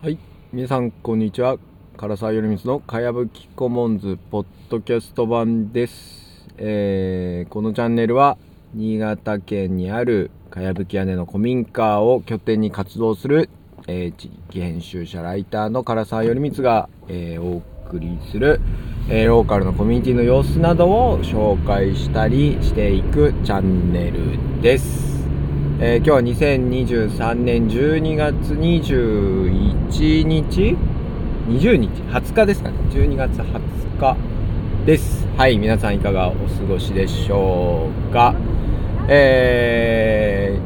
はい。皆さん、こんにちは。唐沢よりみつのかやぶきコモンズポッドキャスト版です。えー、このチャンネルは、新潟県にあるかやぶき屋根の古民家を拠点に活動する、えー、地域編集者ライターの唐沢よりみつが、えー、お送りする、え、ローカルのコミュニティの様子などを紹介したりしていくチャンネルです。えー今日は2023年12月21日 ?20 日 ?20 日ですかね。12月20日です。はい、皆さんいかがお過ごしでしょうか？え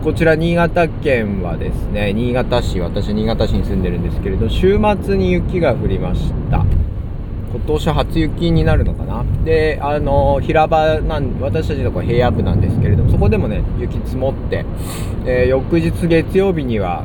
ー、こちら新潟県はですね、新潟市、私新潟市に住んでるんですけれど、週末に雪が降りました。今年初雪になるのかな？で、あの、平場なん、私たちのこ平野部なんですけれども、そこでもね、雪積もって、えー翌日月曜日には、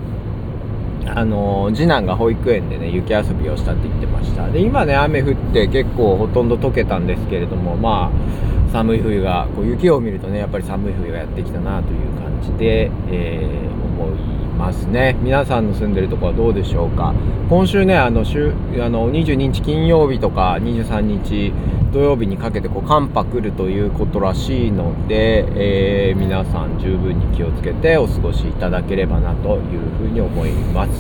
あの、次男が保育園でね、雪遊びをしたって言ってました。で、今ね、雨降って結構ほとんど溶けたんですけれども、まあ、寒い冬が、こう雪を見るとね、やっぱり寒い冬がやってきたなという感じで、えー思いますね。皆さんの住んでるとこはどうでしょうか？今週ね、あの、週、あの、22日金曜日とか23日土曜日にかけてこう寒波来るということらしいので、えー皆さん十分に気をつけてお過ごしいただければなというふうに思います。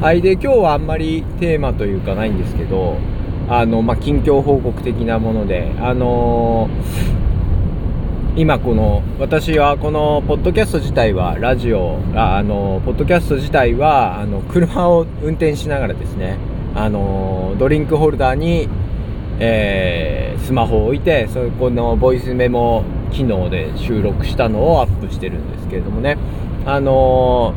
はい。で、今日はあんまりテーマというかないんですけど、あの、まあ、近況報告的なもので、あのー今この私はこのポッドキャスト自体はラジオああのポッドキャスト自体はあの車を運転しながらですねあのドリンクホルダーに、えースマホを置いてそこのボイスメモ機能で収録したのをアップしてるんですけれどもねあの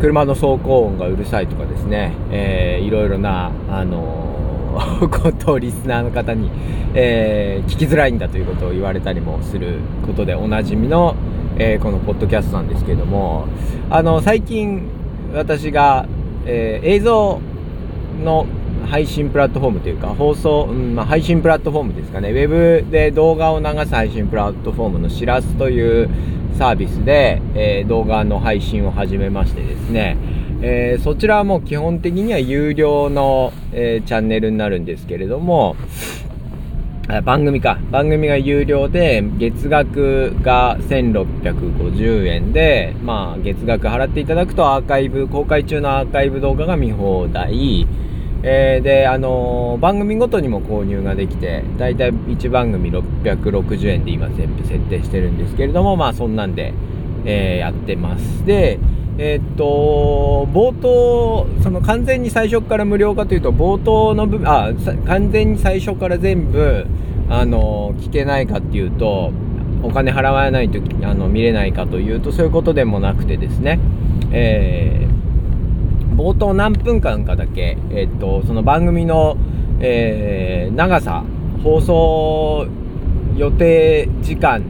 車の走行音がうるさいとかですね、えーいろいろな、あの ことをリスナーの方に、えー聞きづらいんだということを言われたりもすることでおなじみの、えーこのポッドキャストなんですけれども、あの、最近私が、えー映像の配信プラットフォームというか、放送、うんまあ、配信プラットフォームですかね、ウェブで動画を流す配信プラットフォームのしらすというサービスで、えー動画の配信を始めましてですね、えーそちらはもう基本的には有料の、えーチャンネルになるんですけれども、番組か。番組が有料で、月額が1650円で、まあ、月額払っていただくとアーカイブ、公開中のアーカイブ動画が見放題。えーで、あのー番組ごとにも購入ができて、だいたい1番組660円で今全部設定してるんですけれども、まあ、そんなんで、えーやってます。で、えーっと、冒頭、その完全に最初から無料かというと、冒頭の部分、あ、完全に最初から全部、あの、聞けないかっていうと、お金払わないと、あの、見れないかというと、そういうことでもなくてですね、えー冒頭何分間かだけ、えーっと、その番組の、えー長さ、放送予定時間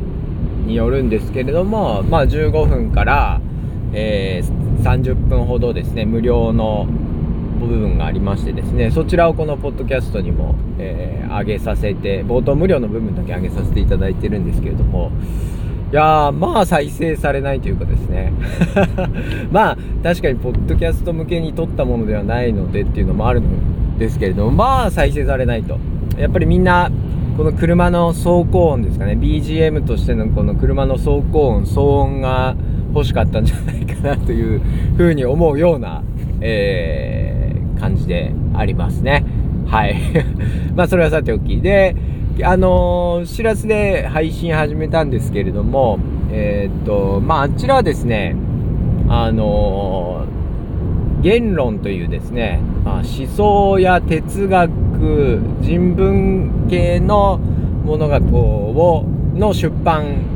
によるんですけれども、まあ、15分から、えー30分ほどですね、無料の部分がありましてですね、そちらをこのポッドキャストにも、えー上げさせて、冒頭無料の部分だけ上げさせていただいてるんですけれども、いやー、まあ再生されないというかですね。まあ、確かにポッドキャスト向けに撮ったものではないのでっていうのもあるんですけれども、まあ再生されないと。やっぱりみんな、この車の走行音ですかね、BGM としてのこの車の走行音、騒音が欲しかったんじゃないかなというふうに思うような、えー感じでありますね。はい。まあそれはさておき。で、あのー、しらすで配信始めたんですけれども、えーっと、まああちらはですね、あのー言論というですね、まあ、思想や哲学、人文系のものがこう、を、の出版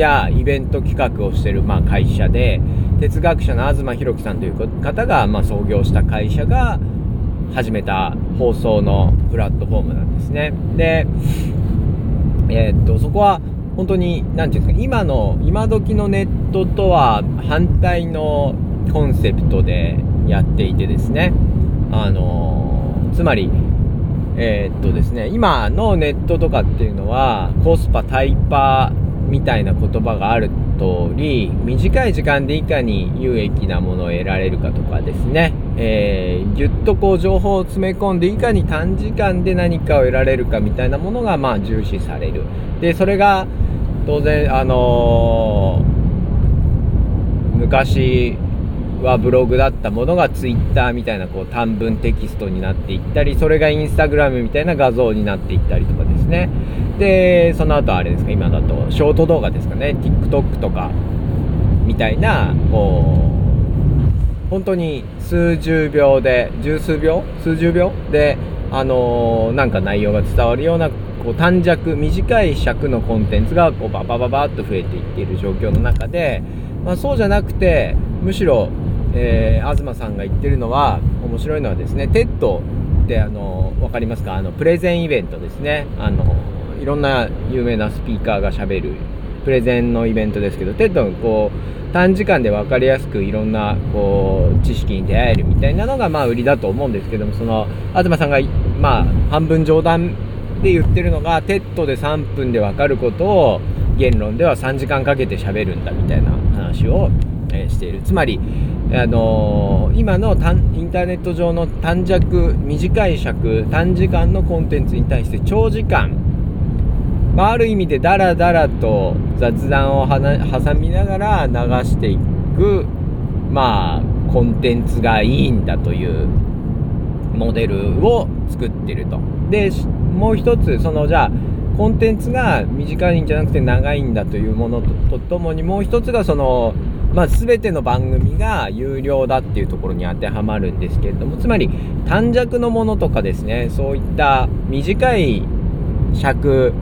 やイベント企画をしてる、まあ、会社で、哲学者の東博樹さんという方が、まあ、創業した会社が始めた放送のプラットフォームなんですね。で、えーっと、そこは本当に、なんていうんですか、今の、今時のネットとは反対のコンセプトでやっていてですね、あのーつまり、えーっとですね、今のネットとかっていうのは、コスパ、タイパーみたいな言葉がある通り、短い時間でいかに有益なものを得られるかとかですね、えー、ぎゅっとこう情報を詰め込んでいかに短時間で何かを得られるかみたいなものがまあ重視される。で、それが当然、あのー、昔はブログだったものがツイッターみたいなこう短文テキストになっていったり、それがインスタグラムみたいな画像になっていったりとかですね。で、その後あれですか、今だとショート動画ですかね、TikTok とかみたいな、こう、本当に数十秒で、十数秒？数十秒？で、あのー、なんか内容が伝わるようなこう短尺短い尺のコンテンツがこうババババッと増えていっている状況の中で、まあ、そうじゃなくてむしろ、えー、東さんが言ってるのは面白いのはですね TED ってあの分かりますか？あのプレゼンイベントですね。あのいろんな有名なスピーカーがしゃべるプレゼンのイベントですけど TED のこう短時間で分かりやすくいろんなこう知識に出会えるみたいなのがまあ売りだと思うんですけどもその東さんがまあ半分冗談で言ってるのが、 TED で3分で分かることを、ゲンロンでは3時間かけて喋るんだみたいな話を、え、している。つまり、あのー、今のインターネット上の短尺、短い尺、短時間のコンテンツに対して長時間、まあ、ある意味でダラダラと雑談を挟みながら流していく、まあ、コンテンツがいいんだというモデルを作ってると。で、もう一つ、その、じゃあ、コンテンツが短いんじゃなくて長いんだというものとともに、もう一つがその、まあ、全ての番組が有料だっていうところに当てはまるんですけれども、つまり短尺のものとかですね、そういった短い尺、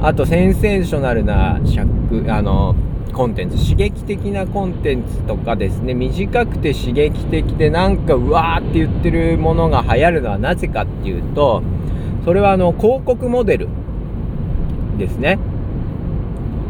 あとセンセーショナルな尺、あの、コンテンツ、刺激的なコンテンツとかですね、短くて刺激的でなんかうわーって言ってるものが流行るのはなぜかっていうと、それはあの、広告モデルですね。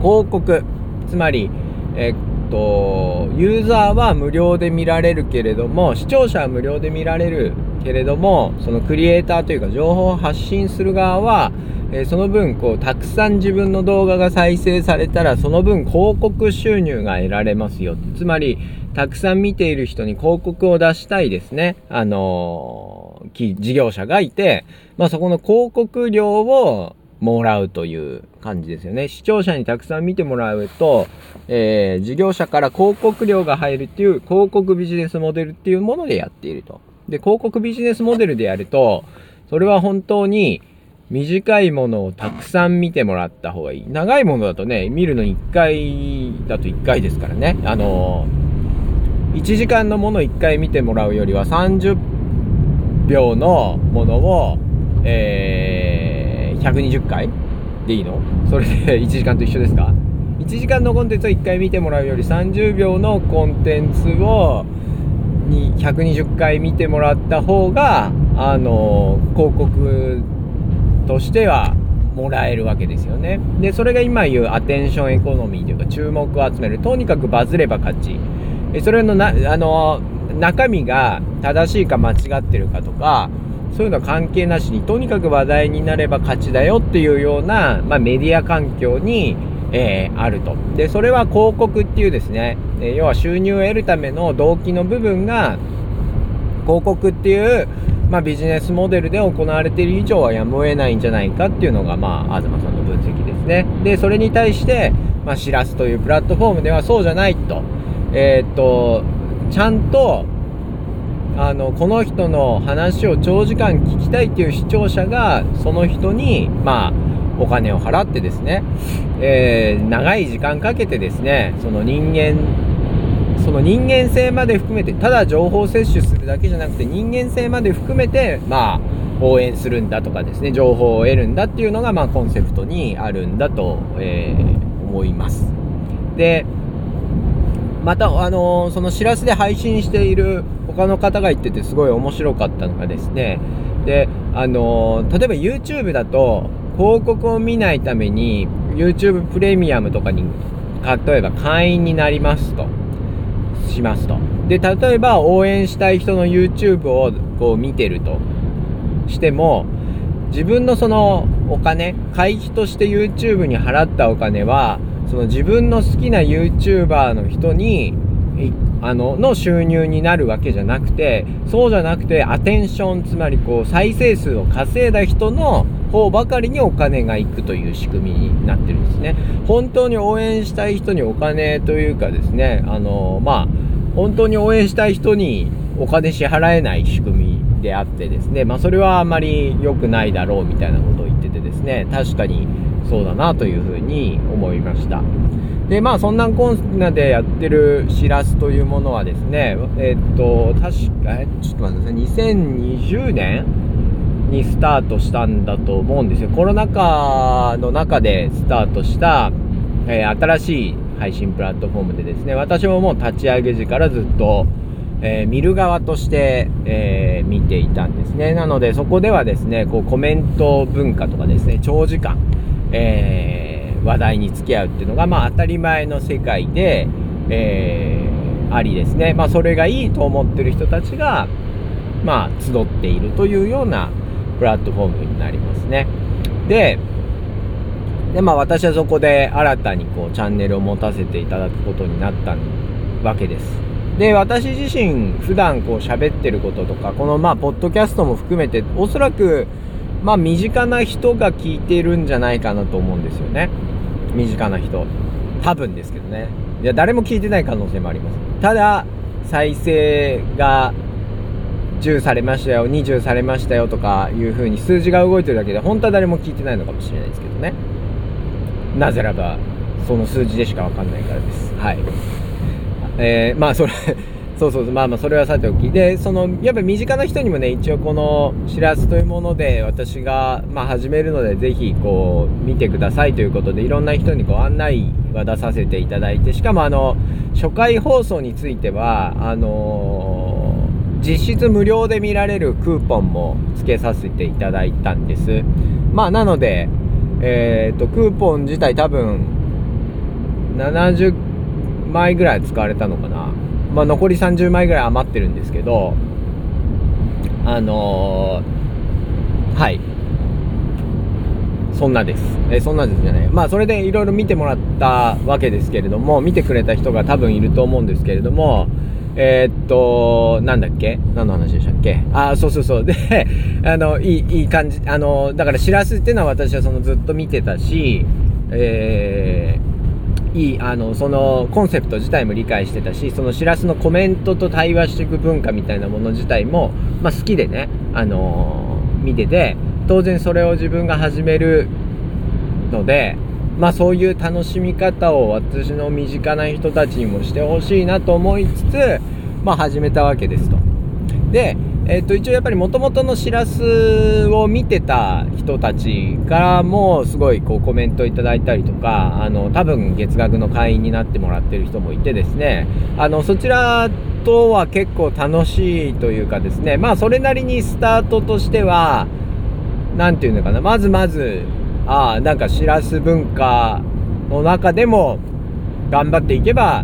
広告。つまり、えっと、ユーザーは無料で見られるけれども、視聴者は無料で見られるけれども、そのクリエイターというか情報を発信する側は、えー、その分、こう、たくさん自分の動画が再生されたら、その分広告収入が得られますよ。つまり、たくさん見ている人に広告を出したいですね。あのー、事業者がいて、まあ、そこの広告料をもらうという感じですよね。視聴者にたくさん見てもらうと、えー、事業者から広告料が入るっていう広告ビジネスモデルっていうものでやっていると。で、広告ビジネスモデルでやると、それは本当に、短いものをたくさん見てもらった方がいい。長いものだとね、見るの1回だと1回ですからね。あのー、1時間のもの1回見てもらうよりは30秒のものを、えー、120回？でいいの？それで 1時間と一緒ですか ?1 時間のコンテンツを1回見てもらうより30秒のコンテンツをに120回見てもらった方が、あの、広告としてはもらえるわけですよね。で、それが今言うアテンションエコノミーというか注目を集める。とにかくバズれば勝ち。それのな、あの、中身が正しいか間違ってるかとか、そういうのは関係なしに、とにかく話題になれば勝ちだよっていうような、まあ、メディア環境に、えー、あると。で、それは広告っていうですね、え要は収入を得るための動機の部分が、広告っていう、まあ、ビジネスモデルで行われている以上はやむを得ないんじゃないかっていうのが、まあ、東さんの分析ですね。で、それに対して、まあ、しらすというプラットフォームではそうじゃないと。えー、っと、ちゃんと、あの、この人の話を長時間聞きたいっていう視聴者が、その人に、まあ、お金を払ってですね、えー、長い時間かけてですね、その人間その人間性まで含めて、ただ情報摂取するだけじゃなくて、人間性まで含めて、まあ、応援するんだとかですね、情報を得るんだっていうのが、まあ、コンセプトにあるんだと、えー、思います。で、また、あのー、その知らせで配信している他の方が言っててすごい面白かったのがですね、で、あの、例えば YouTube だと、広告を見ないために、YouTube プレミアムとかに、例えば会員になりますと。しますと。で、例えば応援したい人の YouTube をこう見てるとしても、自分のそのお金、会費として YouTube に払ったお金は、その自分の好きな YouTuber の人にあのの収入になるわけじゃなくてそうじゃなくてアテンションつまりこう再生数を稼いだ人の方ばかりにお金がいくという仕組みになってるんですね。本当に応援したい人にお金というかですねあのまあ本当に応援したい人にお金支払えない仕組みであってですねまあそれはあまり良くないだろうみたいなことを言っててですね確かにそうだなというふうに思いました。でまあそんなこんなでやってるしらすというものはですねえっと確かえちょっと待ってください。2020年にスタートしたんだと思うんですよ。コロナ禍の中でスタートした、えー、新しい配信プラットフォームでですね私ももう立ち上げ時からずっと、えー、見る側として、え、見ていたんですね。なのでそこではですねこうコメント文化とかですね長時間、えー話題に付き合うっていうのが、まあ、当たり前の世界で、えー、ありですね。まあ、それがいいと思ってる人たちが、まあ、集っているというようなプラットフォームになりますね。で、で、まあ、私はそこで新たにこう、チャンネルを持たせていただくことになったわけです。で、私自身、普段こう喋ってることとか、このまあ、ポッドキャストも含めて、おそらく、まあ、身近な人が聞いてるんじゃないかなと思うんですよね。身近な人。多分ですけどね。いや誰も聞いてない可能性もあります。ただ再生が10されましたよ20されましたよとかいう風に数字が動いてるだけで本当は誰も聞いてないのかもしれないですけどね。なぜならばその数字でしか分かんないからです。はい。えー、まあそれそうそうまあまあそれはさておき。でそのやっぱ身近な人にもね一応このしらすというもので私がまあ始めるのでぜひこう見てくださいということでいろんな人にこう案内は出させていただいてしかもあの初回放送についてはあのー、実質無料で見られるクーポンもつけさせていただいたんです。まあなのでえっ、ー、とクーポン自体多分70枚ぐらい使われたのかな。まあ、残り30枚ぐらい余ってるんですけど、あのー、はい。そんなです。えそんなですじゃない。まあ、それでいろいろ見てもらったわけですけれども、見てくれた人が多分いると思うんですけれども、えー、っと、なんだっけ？何の話でしたっけ？あ、そうそうそう。で、あの、いい、いい感じ。あの、だから、しらすっていうのは私はそのずっと見てたし、えー、いいあのそのコンセプト自体も理解してたしそのしらすのコメントと対話していく文化みたいなもの自体も、まあ、好きでね、あのー、見てて当然それを自分が始めるので、まあ、そういう楽しみ方を私の身近な人たちにもしてほしいなと思いつつ、まあ、始めたわけですと。でえっ、と、一応やっぱり元々のしらすを見てた人たちからもすごいこうコメントいただいたりとか、あの、多分月額の会員になってもらってる人もいてですね、あの、そちらとは結構楽しいというかですね、まあそれなりにスタートとしては、なんていうのかな、まずまず、ああ、なんかしらす文化の中でも頑張っていけば、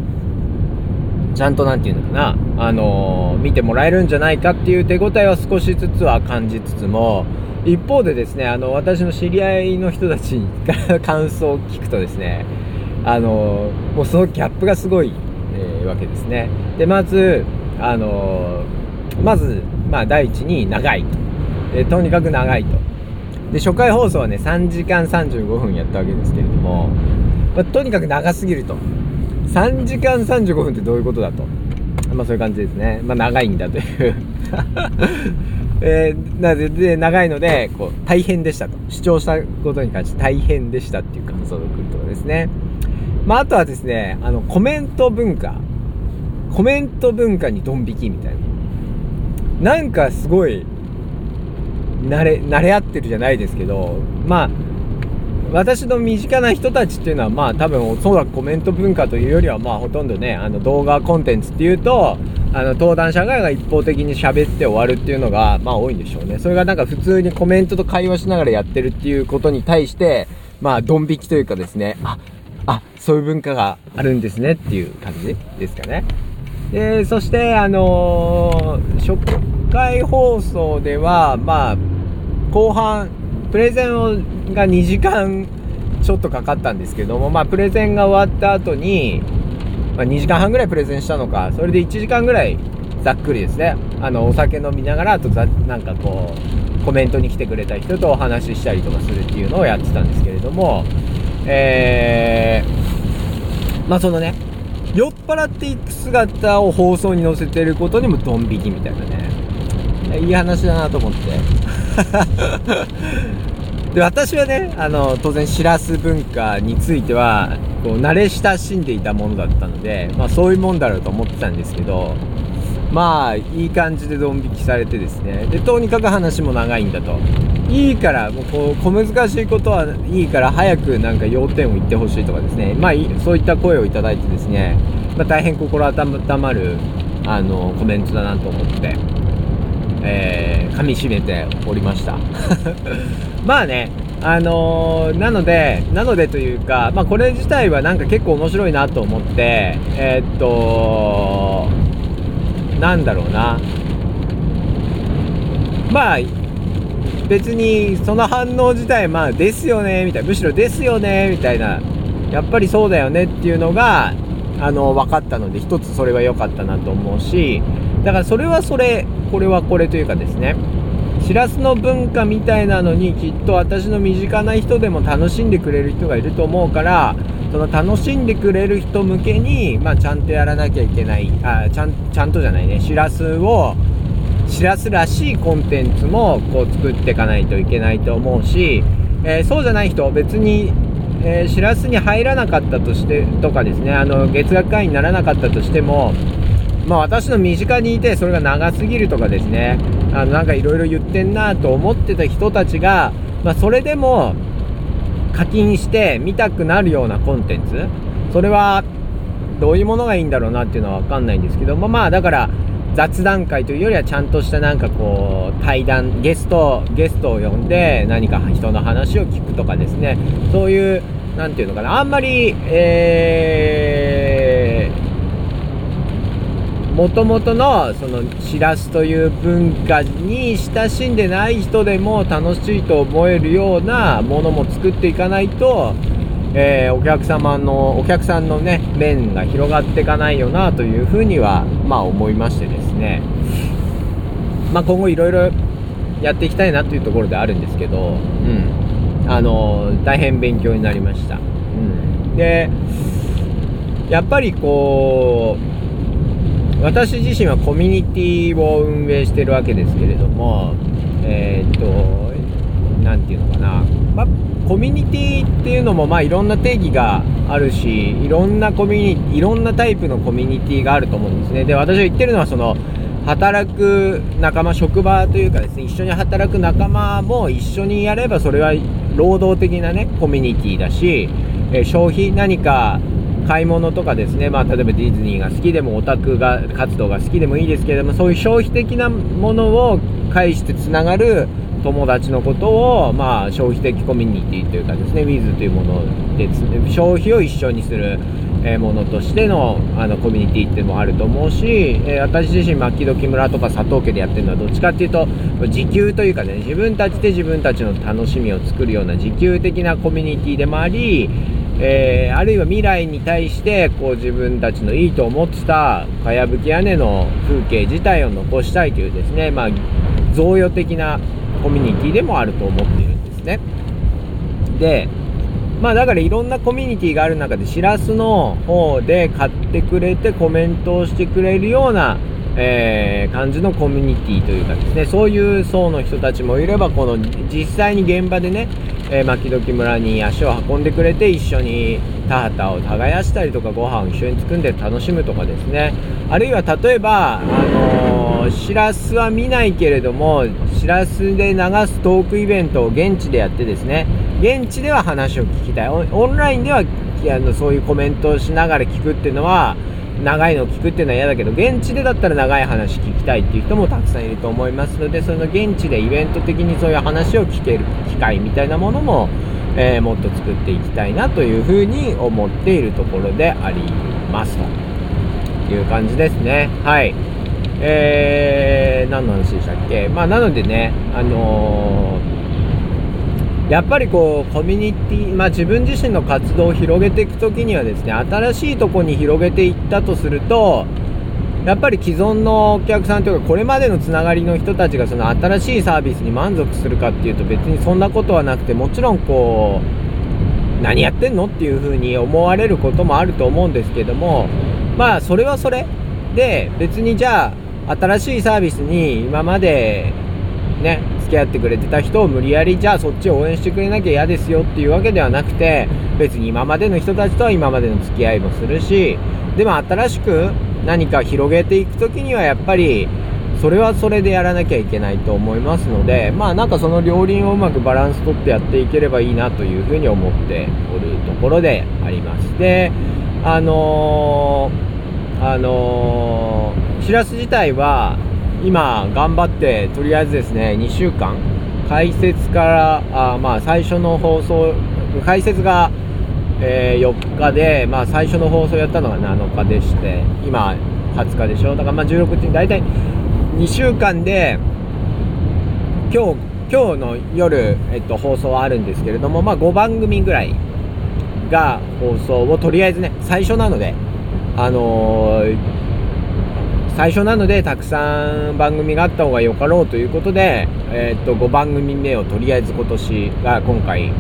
ちゃんとなんていうのかな、あのー、見てもらえるんじゃないかっていう手応えは少しずつは感じつつも、一方でですね、あの、私の知り合いの人たちから感想を聞くとですね、あのー、もうそのギャップがすごい、えー、わけですね。で、まず、あのまず、まあ、第一に長いと。えとにかく長いと。で、初回放送はね、3時間35分やったわけですけれども、まあ、とにかく長すぎると。3時間35分ってどういうことだと。まあそういう感じですね。まあ長いんだという えー、なので、で、長いので、こう、大変でしたと。主張したことに関して大変でしたっていう感想が来るところですね。まああとはですね、あの、コメント文化。コメント文化にドン引きみたいな。なんかすごい、慣れ、慣れ合ってるじゃないですけど、まあ、私の身近な人たちっていうのはまあ多分おそらくコメント文化というよりはまあほとんどねあの動画コンテンツっていうとあの登壇者が一方的に喋って終わるっていうのがまあ多いんでしょうね。それがなんか普通にコメントと会話しながらやってるっていうことに対してまあドン引きというかですねああそういう文化があるんですねっていう感じですかね。でそしてあのー、初回放送ではまあ後半プレゼンをが2時間ちょっとかかったんですけども、まあ、プレゼンが終わった後に、まあ、2時間半ぐらいプレゼンしたのか、それで1時間ぐらい、ざっくりですね、あの、お酒飲みながら、あとざ、なんかこう、コメントに来てくれた人とお話ししたりとかするっていうのをやってたんですけれども、えー、まあそのね、酔っ払っていく姿を放送に載せてることにもドン引きみたいなね、いい話だなと思って。で私はねあの当然しらす文化についてはこう慣れ親しんでいたものだったので、まあ、そういうもんだろうと思ってたんですけどまあいい感じでドン引きされてですね。でとにかく話も長いんだと。いいからもうこう小難しいことはいいから早くなんか要点を言ってほしいとかですね。まあそういった声をいただいてですね、まあ、大変心温まるあのコメントだなと思って。えー、噛み締めておりました。まあねあのー、なのでなのでというか、まあ、これ自体はなんか結構面白いなと思ってえー、っとなんだろうな。まあ別にその反応自体まあですよねみたいなむしろですよねみたいなやっぱりそうだよねっていうのがあの分かったので一つそれは良かったなと思うしだからそれはそれこれはこれというかですね。しらすの文化みたいなのにきっと私の身近な人でも楽しんでくれる人がいると思うからその楽しんでくれる人向けに、まあ、ちゃんとやらなきゃいけないあちゃんちゃんとじゃないね。しらすをしらすらしいコンテンツもこう作っていかないといけないと思うし、えー、そうじゃない人別にえ、しらすに入らなかったとしてとかですね。あの月額会員にならなかったとしてもまあ、私の身近にいてそれが長すぎるとかですね。あのなんかいろいろ言ってんなと思ってた人たちが、まあ、それでも課金して見たくなるようなコンテンツ。それはどういうものがいいんだろうなっていうのは分かんないんですけどもまあだから雑談会というよりはちゃんとしたなんかこう対談ゲストゲストを呼んで何か人の話を聞くとかですね。そういう何て言うのかな。あんまりえーもともとのそのしらすという文化に親しんでない人でも楽しいと思えるようなものも作っていかないと、えー、お客様のお客さんのね面が広がっていかないよなというふうにはまあ思いましてですね。まあ今後いろいろやっていきたいなというところであるんですけど、うん、あの大変勉強になりました、うん、でやっぱりこう私自身はコミュニティを運営してるわけですけれども、えー、っと、何て言うのかな、まあコミュニティっていうのも、まあ、いろんな定義があるし、いろんなコミュニティ、いろんなタイプのコミュニティがあると思うんですね。で、私が言ってるのは、その、働く仲間、職場というかですね、一緒に働く仲間も一緒にやれば、それは労働的なね、コミュニティだし、え消費何か買い物とかですね、まあ、例えばディズニーが好きでもオタクが活動が好きでもいいですけれどもそういう消費的なものを介してつながる友達のことを、まあ、消費的コミュニティというかですね、ウィズというもので、消費を一緒にするものとしてのあのコミュニティってもあると思うし、え私自身、牧時村とか佐藤家でやってるのはどっちかっていうと、時給というかね、自分たちで自分たちの楽しみを作るような時給的なコミュニティでもあり、えー、あるいは未来に対してこう自分たちのいいと思ってたかやぶき屋根の風景自体を残したいというですね、まあ、贈与的なコミュニティでもあると思っているんですね。で、まあだからいろんなコミュニティがある中で、しらすの方で買ってくれてコメントをしてくれるような、えー、感じのコミュニティというかですね、そういう層の人たちもいれば、この実際に現場でね、えー、牧時村に足を運んでくれて一緒に田畑を耕したりとかご飯を一緒に作んで楽しむとかですね。あるいは例えばあのー、しらすは見ないけれどもしらすで流すトークイベントを現地でやってですね。現地では話を聞きたい。オンラインではあのそういうコメントをしながら聞くっていうのは長いのを聞くっていうのは嫌だけど現地でだったら長い話聞きたいっていう人もたくさんいると思いますのでその現地でイベント的にそういう話を聞ける機会みたいなものも、えー、もっと作っていきたいなというふうに思っているところでありますという感じですね。はい。えー、何の話でしたっけ？まあなのでねあのーやっぱりこうコミュニティまあ自分自身の活動を広げていく時にはですね新しいとこに広げていったとするとやっぱり既存のお客さんというかこれまでのつながりの人たちがその新しいサービスに満足するかっていうと別にそんなことはなくてもちろんこう何やってんのっていうふうに思われることもあると思うんですけどもまあそれはそれ。で別にじゃあ新しいサービスに今までね付き合ってくれてた人を無理やりじゃあそっちを応援してくれなきゃ嫌ですよっていうわけではなくて別に今までの人たちとは今までの付き合いもするしでも新しく何か広げていく時にはやっぱりそれはそれでやらなきゃいけないと思いますのでまあなんかその両輪をうまくバランスとってやっていければいいなというふうに思っておるところであります。であのー、あのー、しらす自体は今頑張ってとりあえずですね2週間解説からあまあ最初の放送解説がえー、4日で、まあ、最初の放送やったのが7日でして今20日でしょ。だからまあ16日に大体2週間で今日今日の夜、えっと、放送はあるんですけれども、まあ、5番組ぐらいが放送をとりあえずね最初なのであのー、最初なのでたくさん番組があった方がよかろうということで、えっと5番組目をとりあえず今年が今回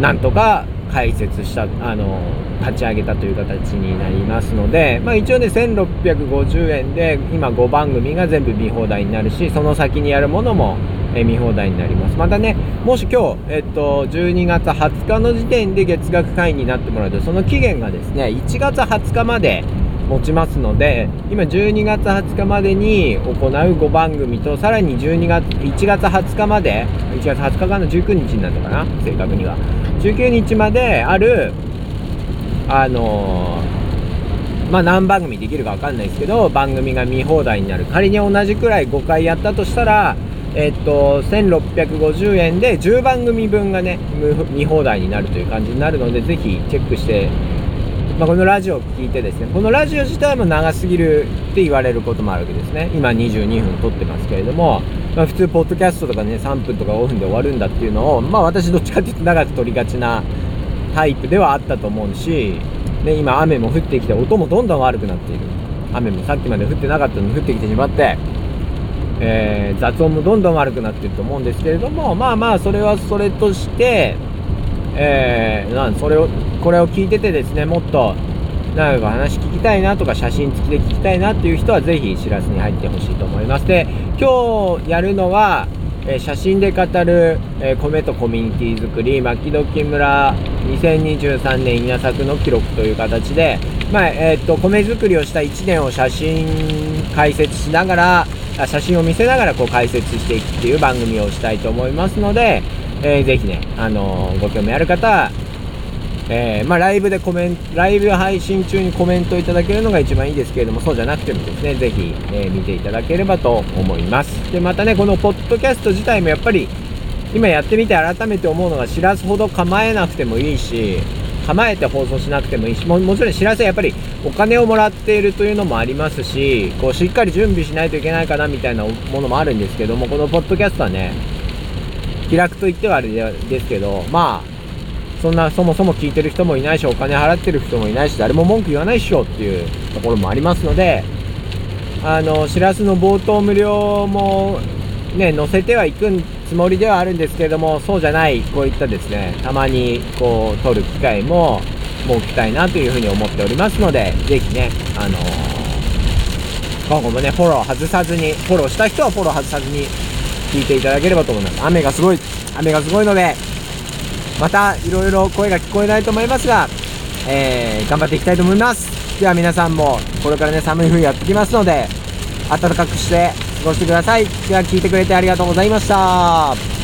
なんとか開設した、あの、立ち上げたという形になりますので、まあ一応ね、1650円で、今5番組が全部見放題になるし、その先にやるものも、え見放題になります。またね、もし今日、えっと、12月20日の時点で月額会員になってもらうと、その期限がですね、1月20日まで、持ちますので、今12月20日までに行う5番組と、さらに12月、1月20日まで、1月20日からの19日になるのかな正確には。19日まである、あのー、まあ、何番組できるかわかんないですけど、番組が見放題になる。仮に同じくらい5回やったとしたら、えっと、1650円で10番組分がね、見放題になるという感じになるので、ぜひチェックしてまあ、このラジオを聞いてですね、このラジオ自体も長すぎるって言われることもあるわけですね。今22分撮ってますけれども、まあ、普通、ポッドキャストとかね、3分とか5分で終わるんだっていうのを、まあ私どっちかっていうと長く撮りがちなタイプではあったと思うし、ね、今雨も降ってきて、音もどんどん悪くなっている。雨もさっきまで降ってなかったのに降ってきてしまって、えー、雑音もどんどん悪くなってると思うんですけれども、まあまあ、それはそれとして、えー、なんそれをこれを聞いててですねもっとなんか話聞きたいなとか写真付きで聞きたいなっていう人はぜひしらすに入ってほしいと思います。で今日やるのは、えー、写真で語る、えー、米とコミュニティ作り牧時村2023年稲作の記録という形で、まあえー、っと米作りをした1年を写真解説しながら写真を見せながらこう解説していくっていう番組をしたいと思いますので、えー、ぜひね、あのー、ご興味ある方は、えー、まあ、ライブでコメント、ライブ配信中にコメントいただけるのが一番いいですけれども、そうじゃなくてもですね、ぜひ、え見ていただければと思います。で、またね、このポッドキャスト自体もやっぱり、今やってみて改めて思うのが、知らすほど構えなくてもいいし、構えて放送しなくてもいいし、ももちろん知らせやっぱりお金をもらっているというのもありますし、こうしっかり準備しないといけないかなみたいなものもあるんですけども、このポッドキャストはね、気楽と言ってはあれですけど、まあ、そんなそもそも聞いてる人もいないし、お金払ってる人もいないし、誰も文句言わないっしょっていうところもありますので、あの、しらすの冒頭無料もね、載せてはいくつもりではあるんですけれども、そうじゃない、こういったですね、たまにこう、撮る機会も設けたいなというふうに思っておりますので、ぜひね、あのー、今後もね、フォロー外さずに、フォローした人はフォロー外さずに聞いていただければと思います。雨がすごい、雨がすごいので、またいろいろ声が聞こえないと思いますが、えー、頑張っていきたいと思います。では皆さんもこれからね、寒い冬やってきますので、暖かくして過ごしてください。では聞いてくれてありがとうございました。